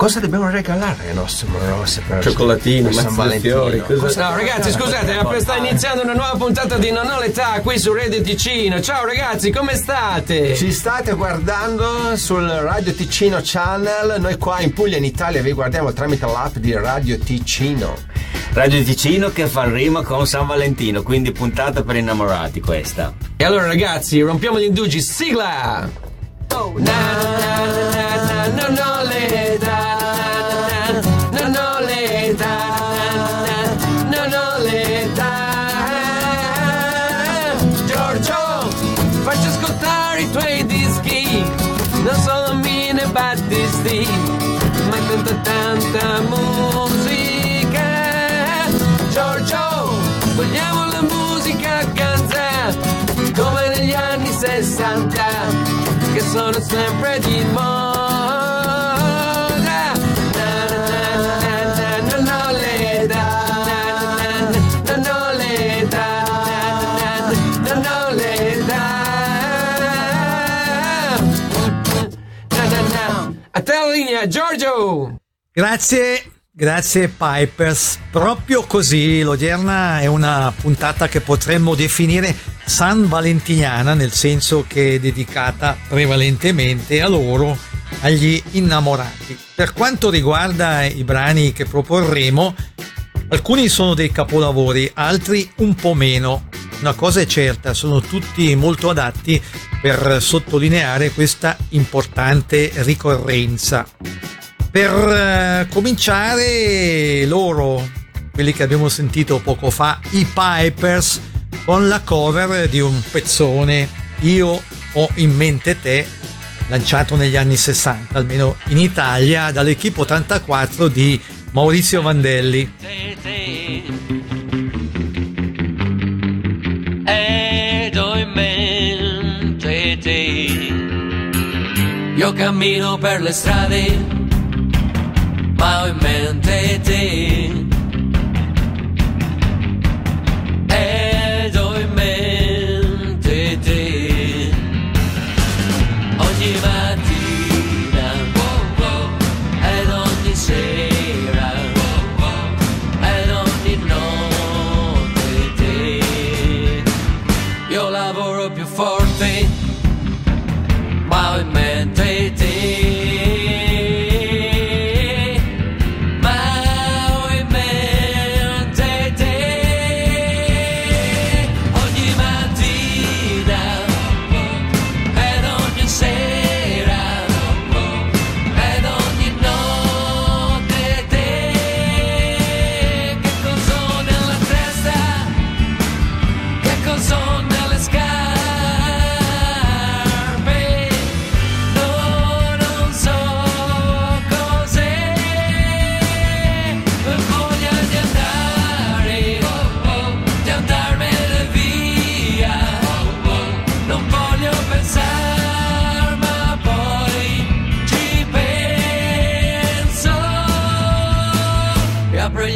cosa dobbiamo regalare ai nostri morosi per Cioccolatino, per San Valentino? cosa- No, ragazzi, scusate, sta iniziando una nuova puntata di Non ho l'età qui su Radio Ticino. Ciao ragazzi, come state? Ci state guardando sul Radio Ticino Channel, noi qua in Puglia in Italia vi guardiamo tramite l'app di Radio Ticino. Radio Ticino che fa il rima con San Valentino, quindi puntata per innamorati questa. E allora ragazzi, rompiamo gli indugi, sigla! Na, na, na, na, non ho sempre di moda. Non ho l'età, non ho l'età, non ho l'età. A te la linea, Giorgio! Grazie, grazie Pipers. Proprio così, l'odierna è una puntata che potremmo definire san valentiniana, nel senso che è dedicata prevalentemente a loro, agli innamorati. Per quanto riguarda i brani che proporremo, alcuni sono dei capolavori, altri un po' meno. Una cosa è certa, sono tutti molto adatti per sottolineare questa importante ricorrenza. Per eh, cominciare, loro, quelli che abbiamo sentito poco fa, i Pipers, con la cover di un pezzone, Io ho in mente te, lanciato negli anni 60, almeno in Italia, dall'equipe 84 di Maurizio Vandelli. ed ho in mente te. Io cammino per le strade, ma ho in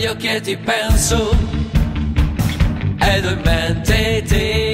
occhi e ti penso ed ho in mente te.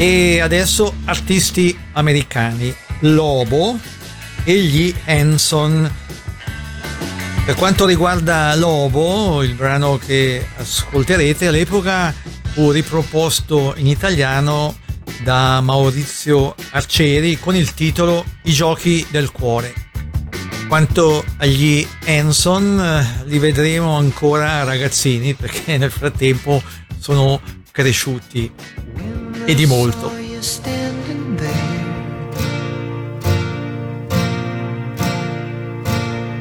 E adesso artisti americani, Lobo e gli Hanson. Per quanto riguarda Lobo, il brano che ascolterete all'epoca fu riproposto in italiano da Maurizio Arcieri con il titolo I giochi del cuore. Quanto agli Hanson, li vedremo ancora ragazzini perché nel frattempo sono cresciuti e di molto.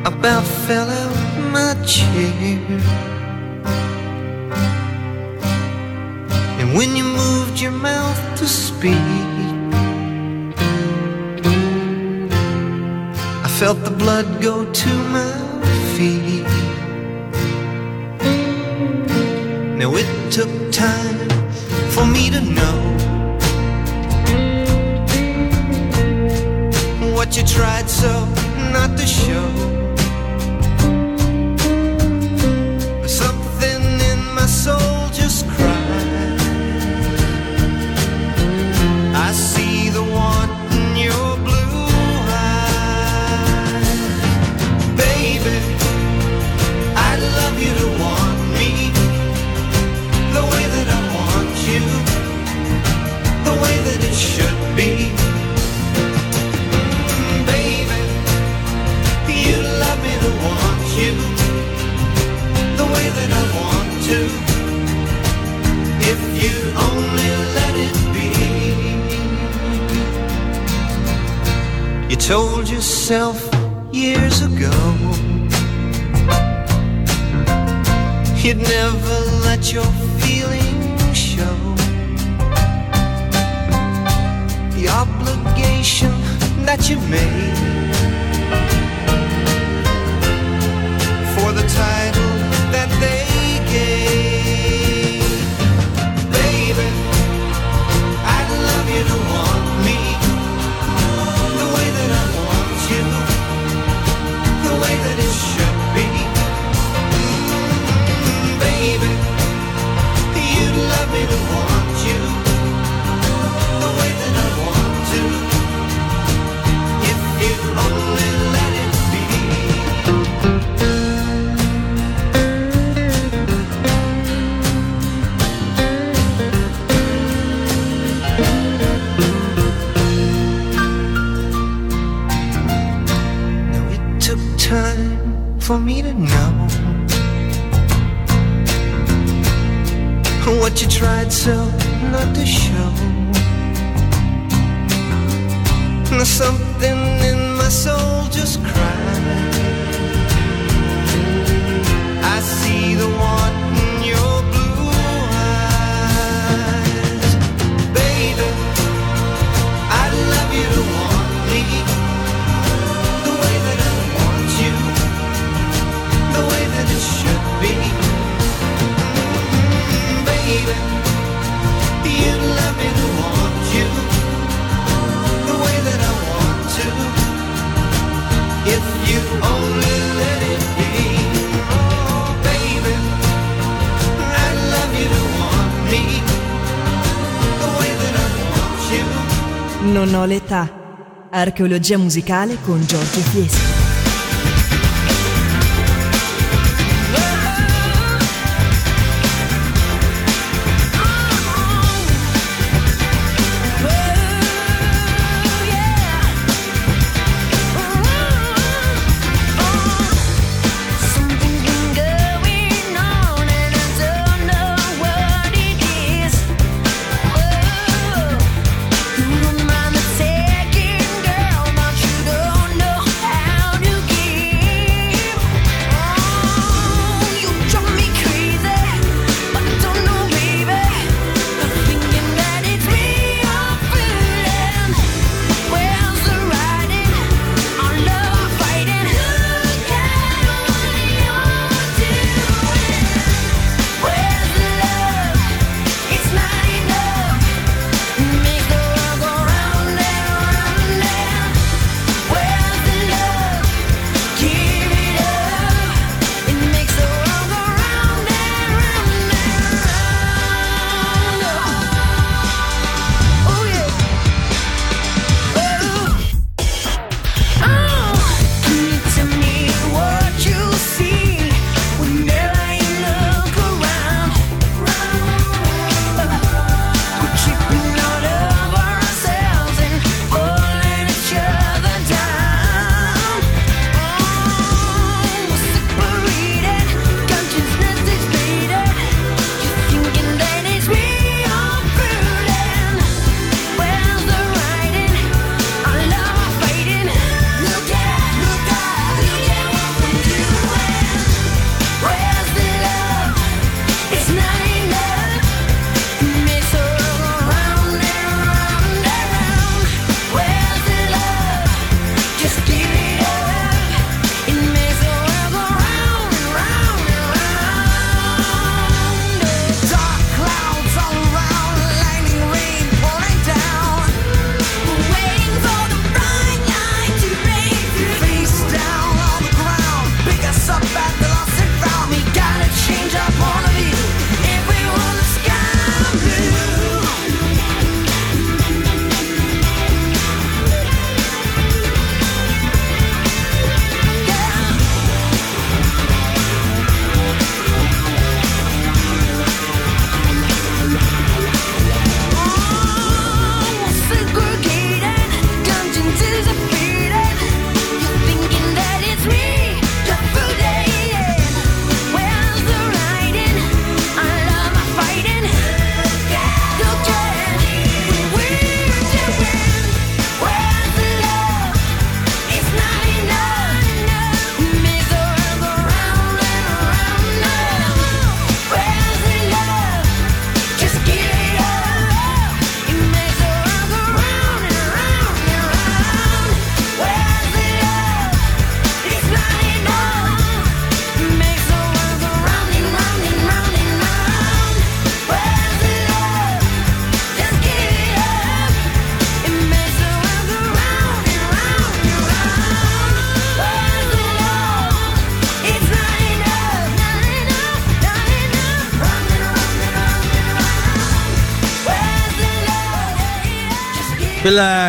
About fell out my chair. And when you moved your mouth to speak, I felt the blood go to my feet. Now it took time for me to know what you tried so not to show. You told yourself years ago you'd never let your feelings show. The obligation that you made for the title me to know what you tried so not to show. Now something in my soul just cried. I see the want in your blue eyes, baby. I'd love you to want me it should be. Baby, you'd love me to want you the way that I want to. If you only let it be. Oh, you you. Non ho l'età. Archeologia musicale con Giorgio Fieschi.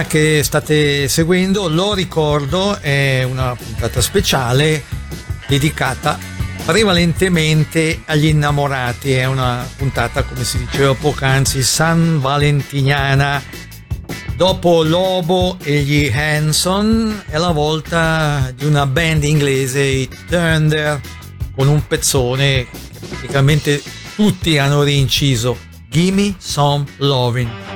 che state seguendo, lo ricordo, è una puntata speciale dedicata prevalentemente agli innamorati. È una puntata, come si diceva poc'anzi, San Valentiniana. Dopo Lobo e gli Hanson è la volta di una band inglese, i Thunder, con un pezzone che praticamente tutti hanno rinciso. Gimme Some Lovin'.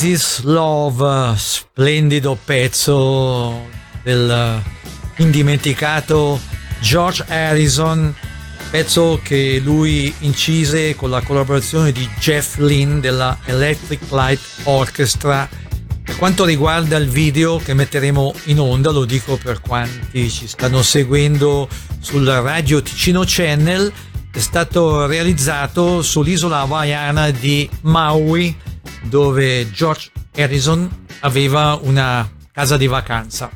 This is Love, splendido pezzo del indimenticato George Harrison, pezzo che lui incise con la collaborazione di Jeff Lynn della Electric Light Orchestra. Per quanto riguarda il video che metteremo in onda, lo dico per quanti ci stanno seguendo sul Radio Ticino Channel, è stato realizzato sull'isola hawaiana di Maui dove George Harrison aveva una casa di vacanza.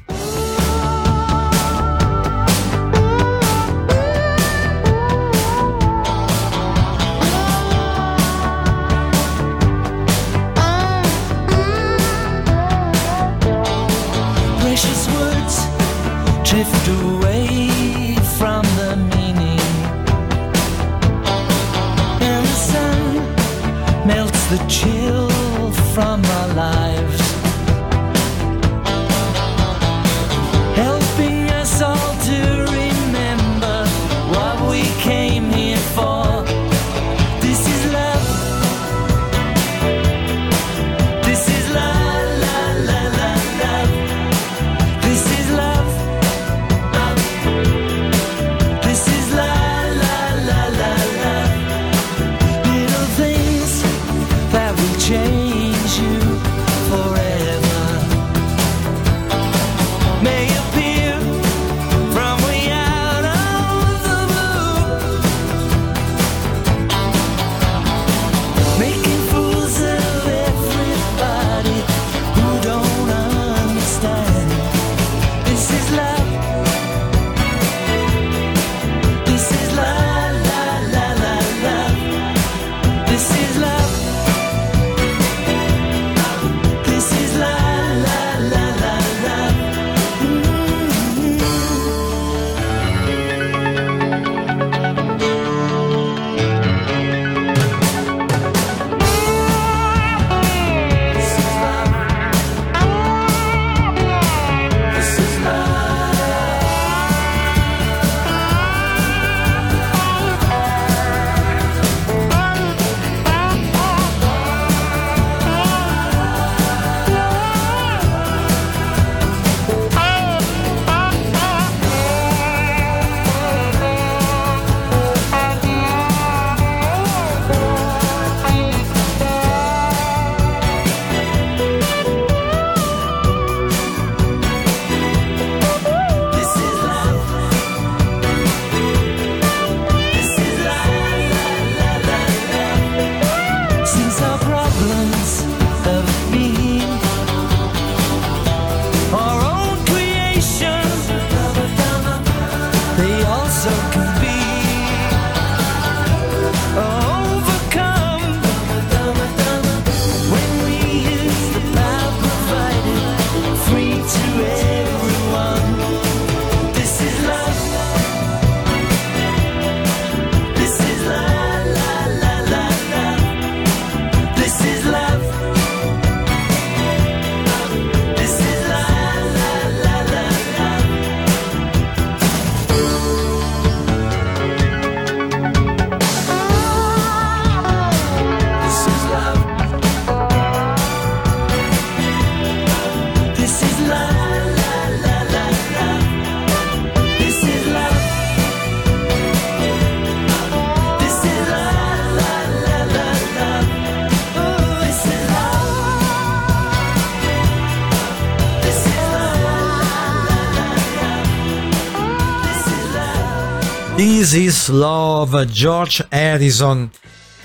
This is Love, George Harrison.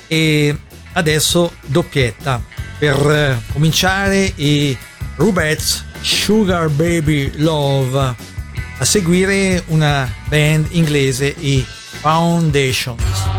E adesso doppietta per eh, cominciare i Rubets Sugar Baby Love. A seguire una band inglese i Foundations.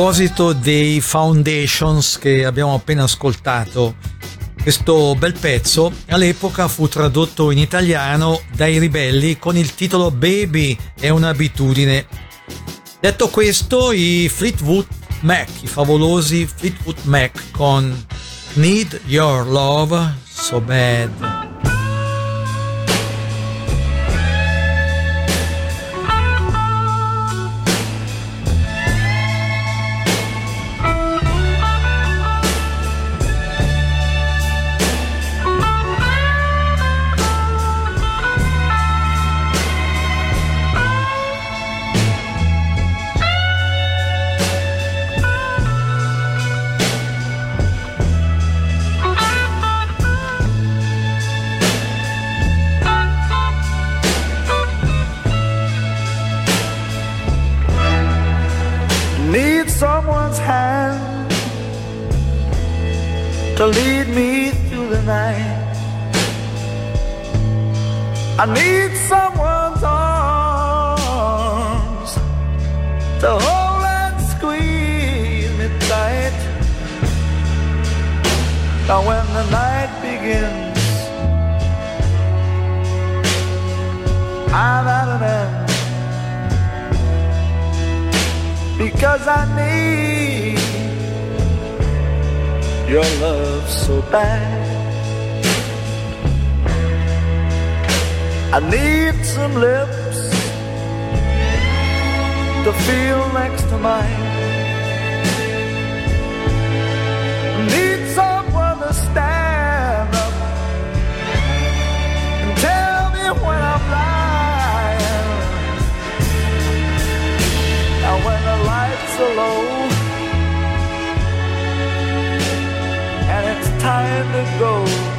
proposito dei Foundations che abbiamo appena ascoltato, questo bel pezzo all'epoca fu tradotto in italiano dai ribelli con il titolo Baby è un'abitudine. Detto questo, i Fleetwood Mac, i favolosi Fleetwood Mac con Need Your Love So Bad. night. I need someone's arms to hold and squeeze me tight. Now when the night begins, I'm at an end because I need your love so bad. I need some lips to feel next to mine. Need someone to stand up and tell me when I'm lying. And when the lights are low and it's time to go,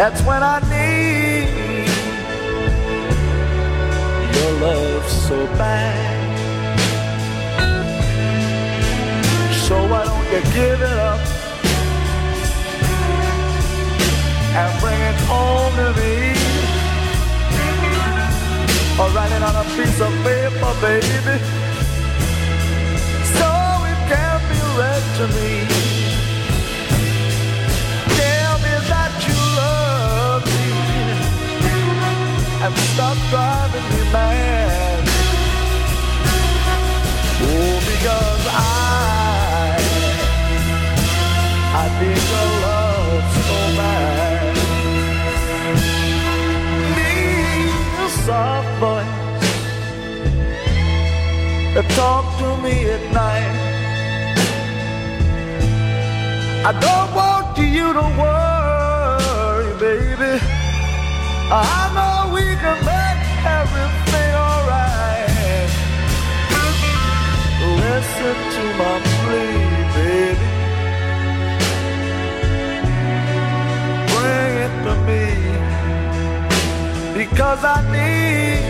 that's when I need your love so bad. So why don't you give it up and bring it home to me? Or write it on a piece of paper, baby, so it can be read to me. I don't want you to worry, baby. I know we can make everything alright. Listen to my plea, baby. Bring it to me because I need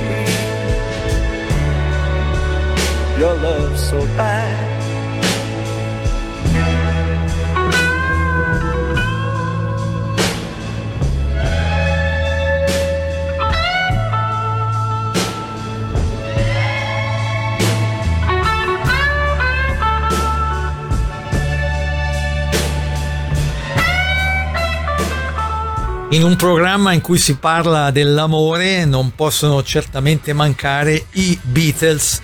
your love so bad. In un programma in cui si parla dell'amore non possono certamente mancare i Beatles.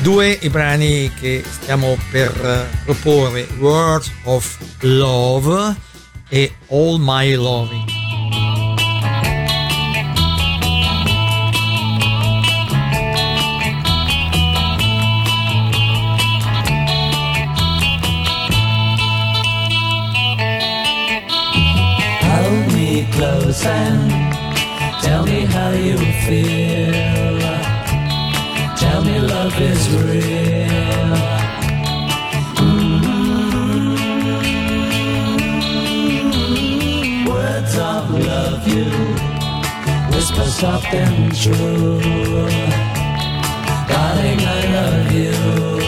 Due i brani che stiamo per eh, proporre, Words of Love e All My Loving. Me close and tell me how you feel. Tell me love is real. Mm. Words of love you whisper soft and true. Darling, I love you.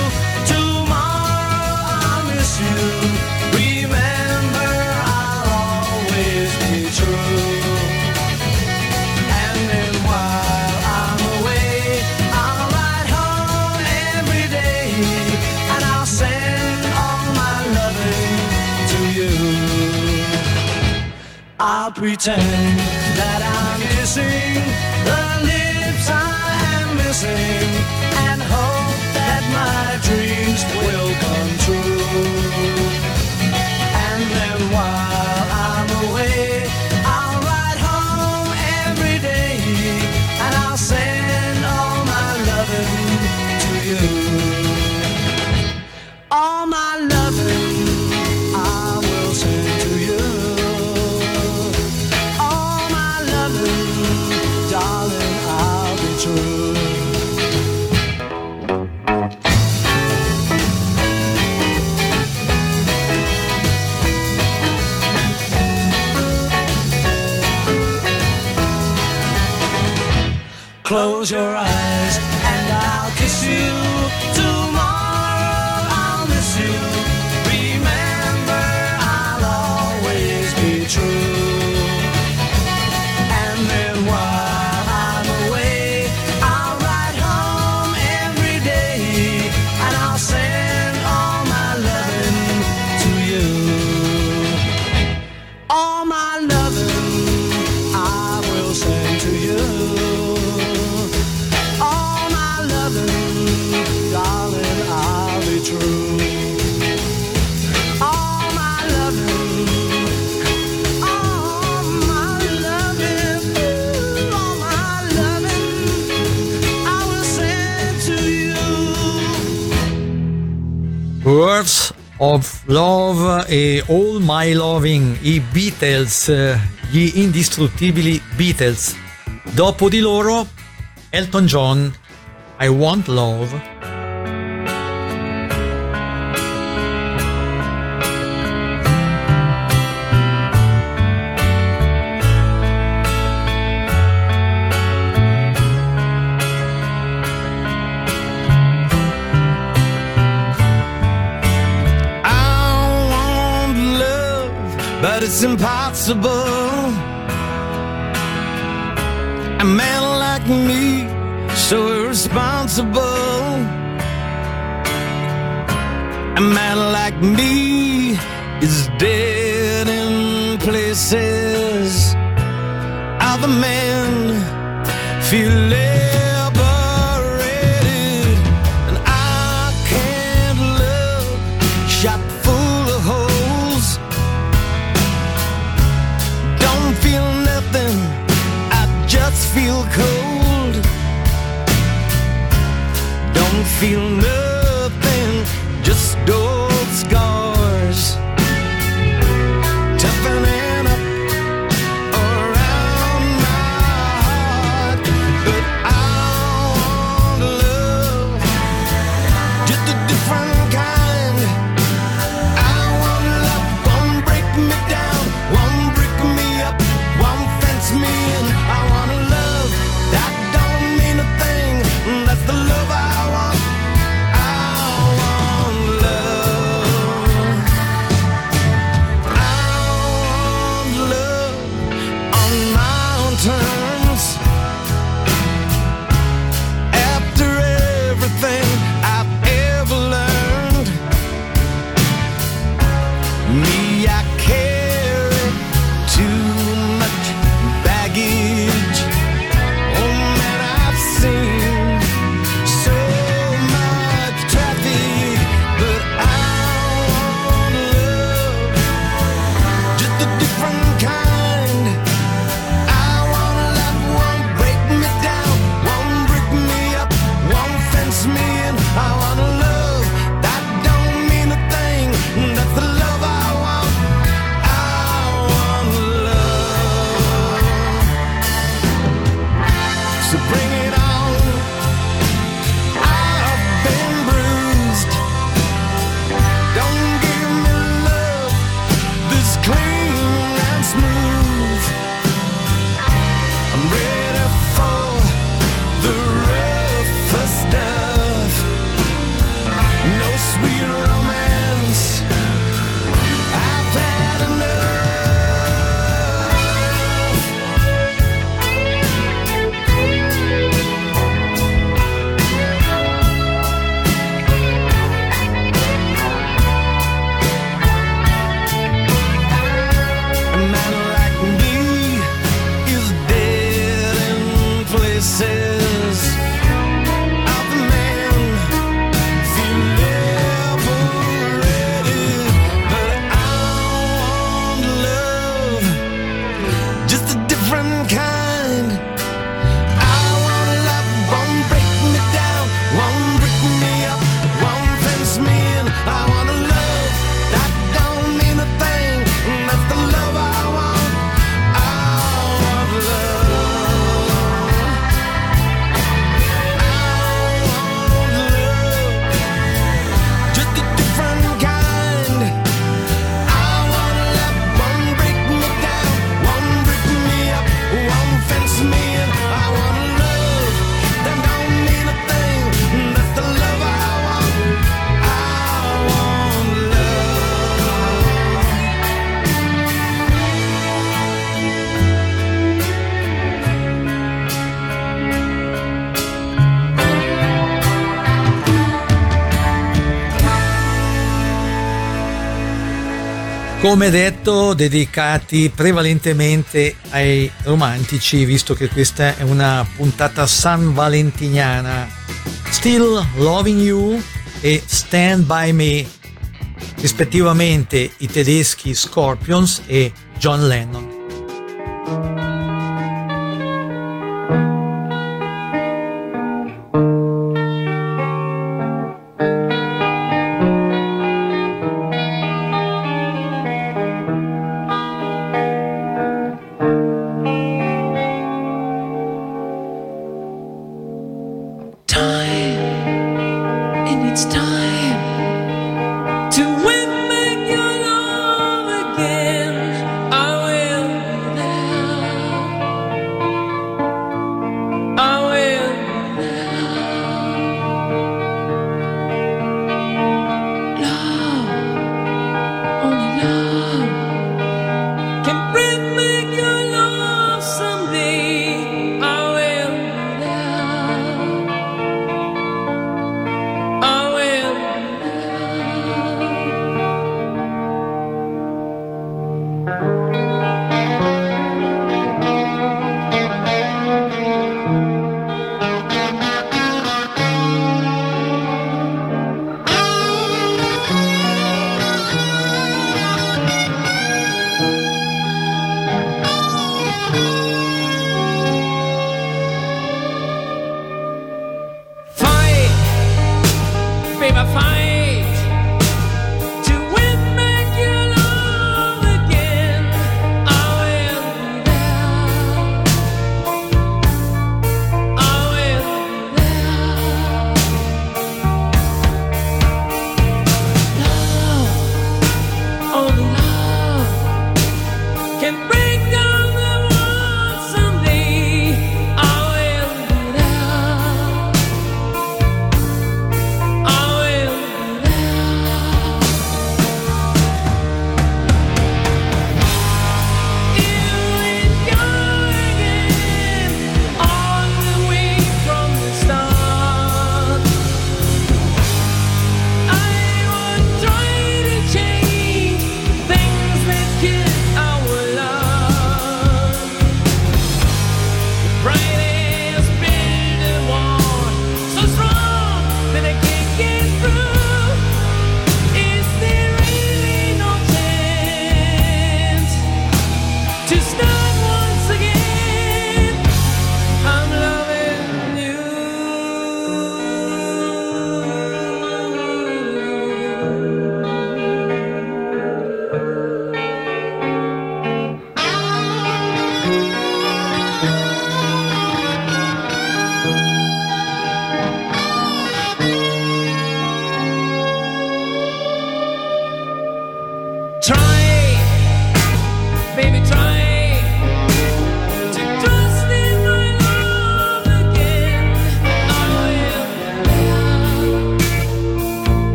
Pretend that I'm kissing close your eyes. Words of Love e All My Loving, i Beatles, eh, gli indistruttibili Beatles. Dopo di loro, Elton John, I Want Love. it's impossible. A man like me, so irresponsible. A man like me is dead in places. Other men feel less. come detto dedicati prevalentemente ai romantici visto che questa è una puntata san valentiniana. Still Loving You e Stand By Me rispettivamente i tedeschi Scorpions e John Lennon.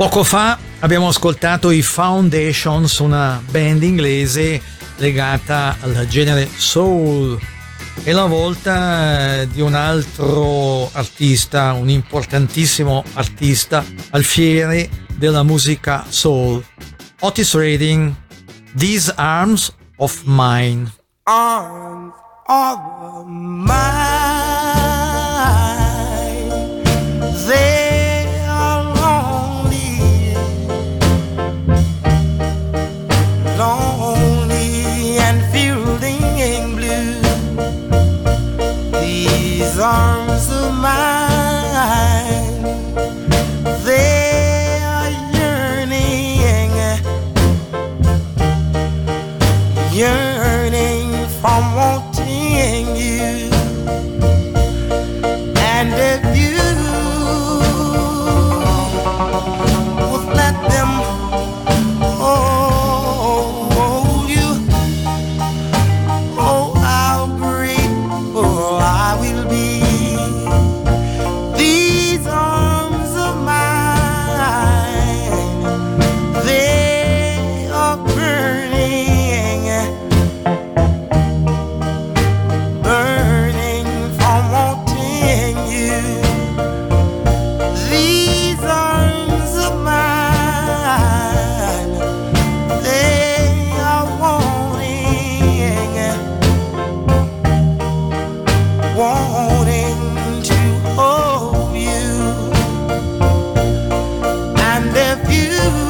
Poco fa abbiamo ascoltato i Foundations, una band inglese legata al genere soul. E la volta eh, di un altro artista, un importantissimo artista alfiere della musica soul, Otis Redding, These Arms of Mine. Arms of mine. They loves of mine. They are yearning, yearning from wanting you. refuge.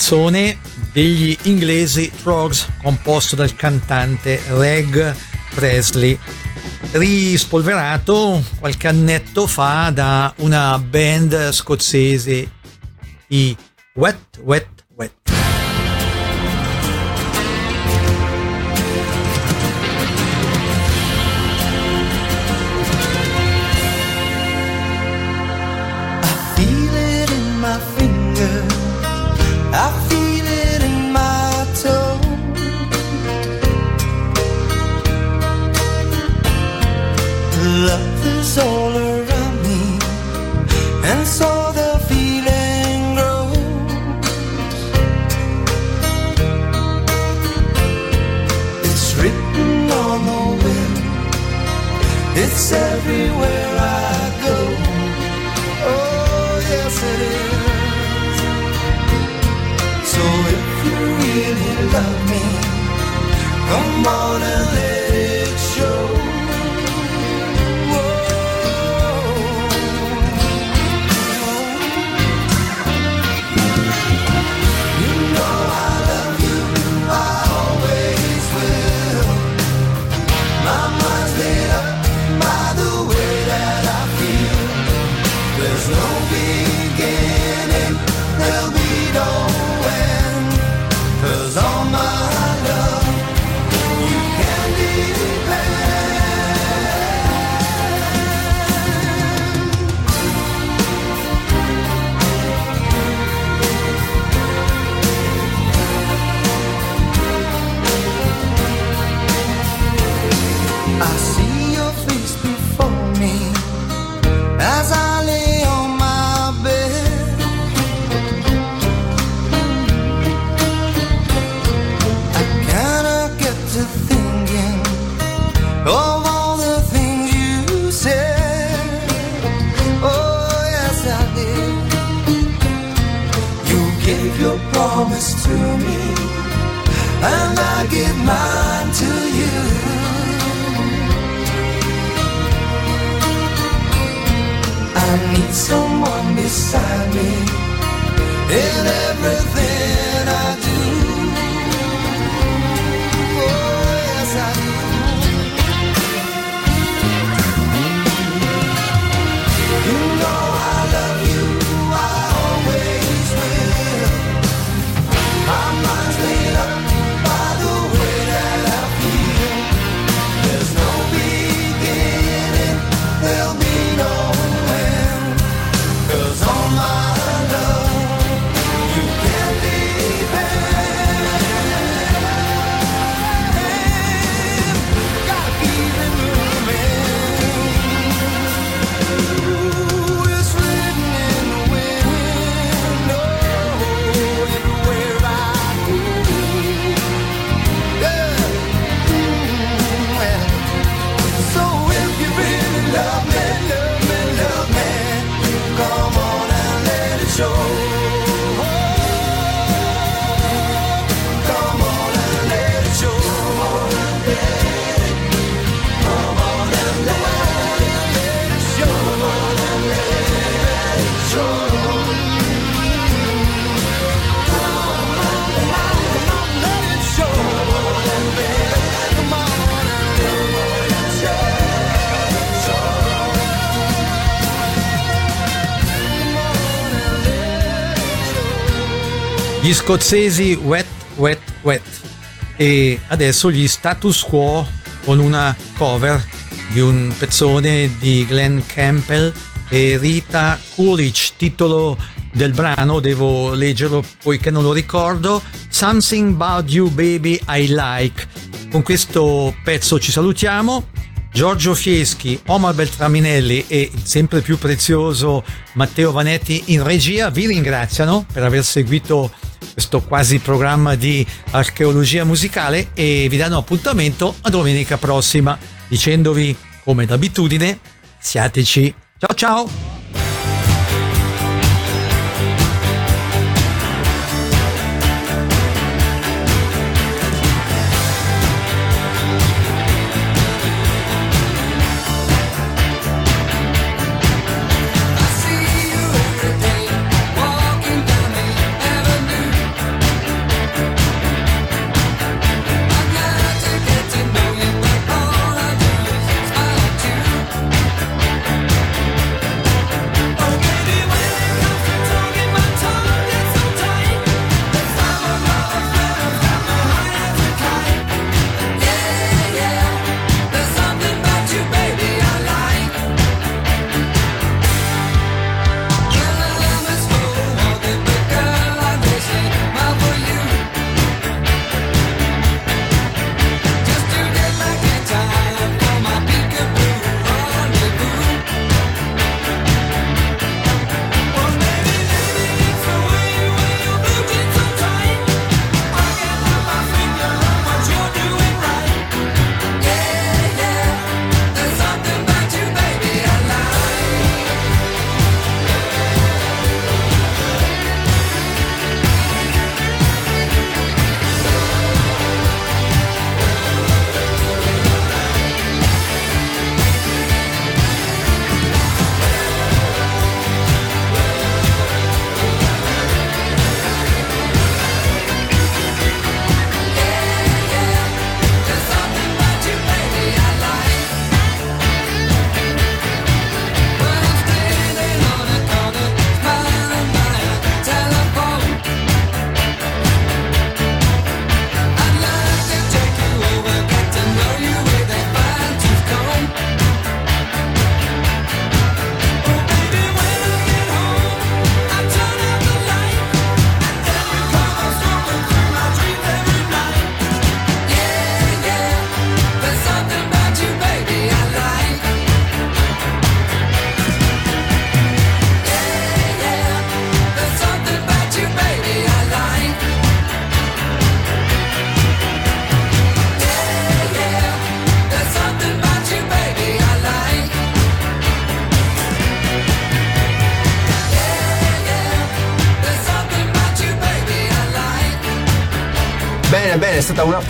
Pezzone degli inglesi Trogs composto dal cantante Reg Presley. Rispolverato qualche annetto fa da una band scozzese i Wet Wet Wet Love all around me, and so the feeling grows. It's written on the wind. It's everywhere I go. Oh, yes, it is. So if you really love me, come on and let it show. To me, and I give mine to you. I need someone beside me in everything I do. Scozzesi Wet Wet Wet. E adesso gli status quo con una cover di un pezzone di Glenn Campbell e Rita Coolidge titolo del brano devo leggerlo poiché non lo ricordo Something About You Baby I Like. Con questo pezzo ci salutiamo. Giorgio Fieschi, Omar Beltraminelli e il sempre più prezioso Matteo Vanetti in regia vi ringraziano per aver seguito questo quasi programma di archeologia musicale e vi danno appuntamento a domenica prossima dicendovi come d'abitudine siateci. Ciao ciao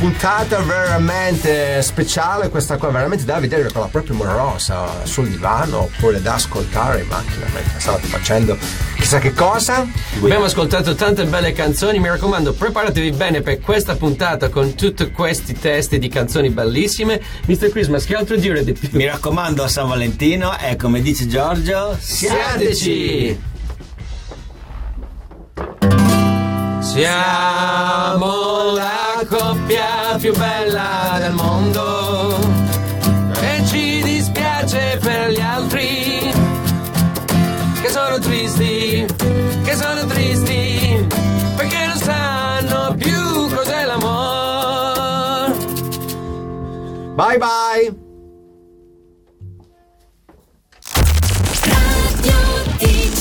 puntata veramente speciale, questa qua veramente da vedere con la propria morosa sul divano oppure da ascoltare in macchina mentre stavate facendo chissà che cosa. Abbiamo ascoltato tante belle canzoni, mi raccomando preparatevi bene per questa puntata con tutti questi testi di canzoni bellissime. Mr. Christmas, che altro dire di più? Mi raccomando a San Valentino e come dice Giorgio, Siateci! Siamo più bella del mondo e ci dispiace per gli altri che sono tristi, che sono tristi perché non sanno più cos'è l'amore. Bye bye!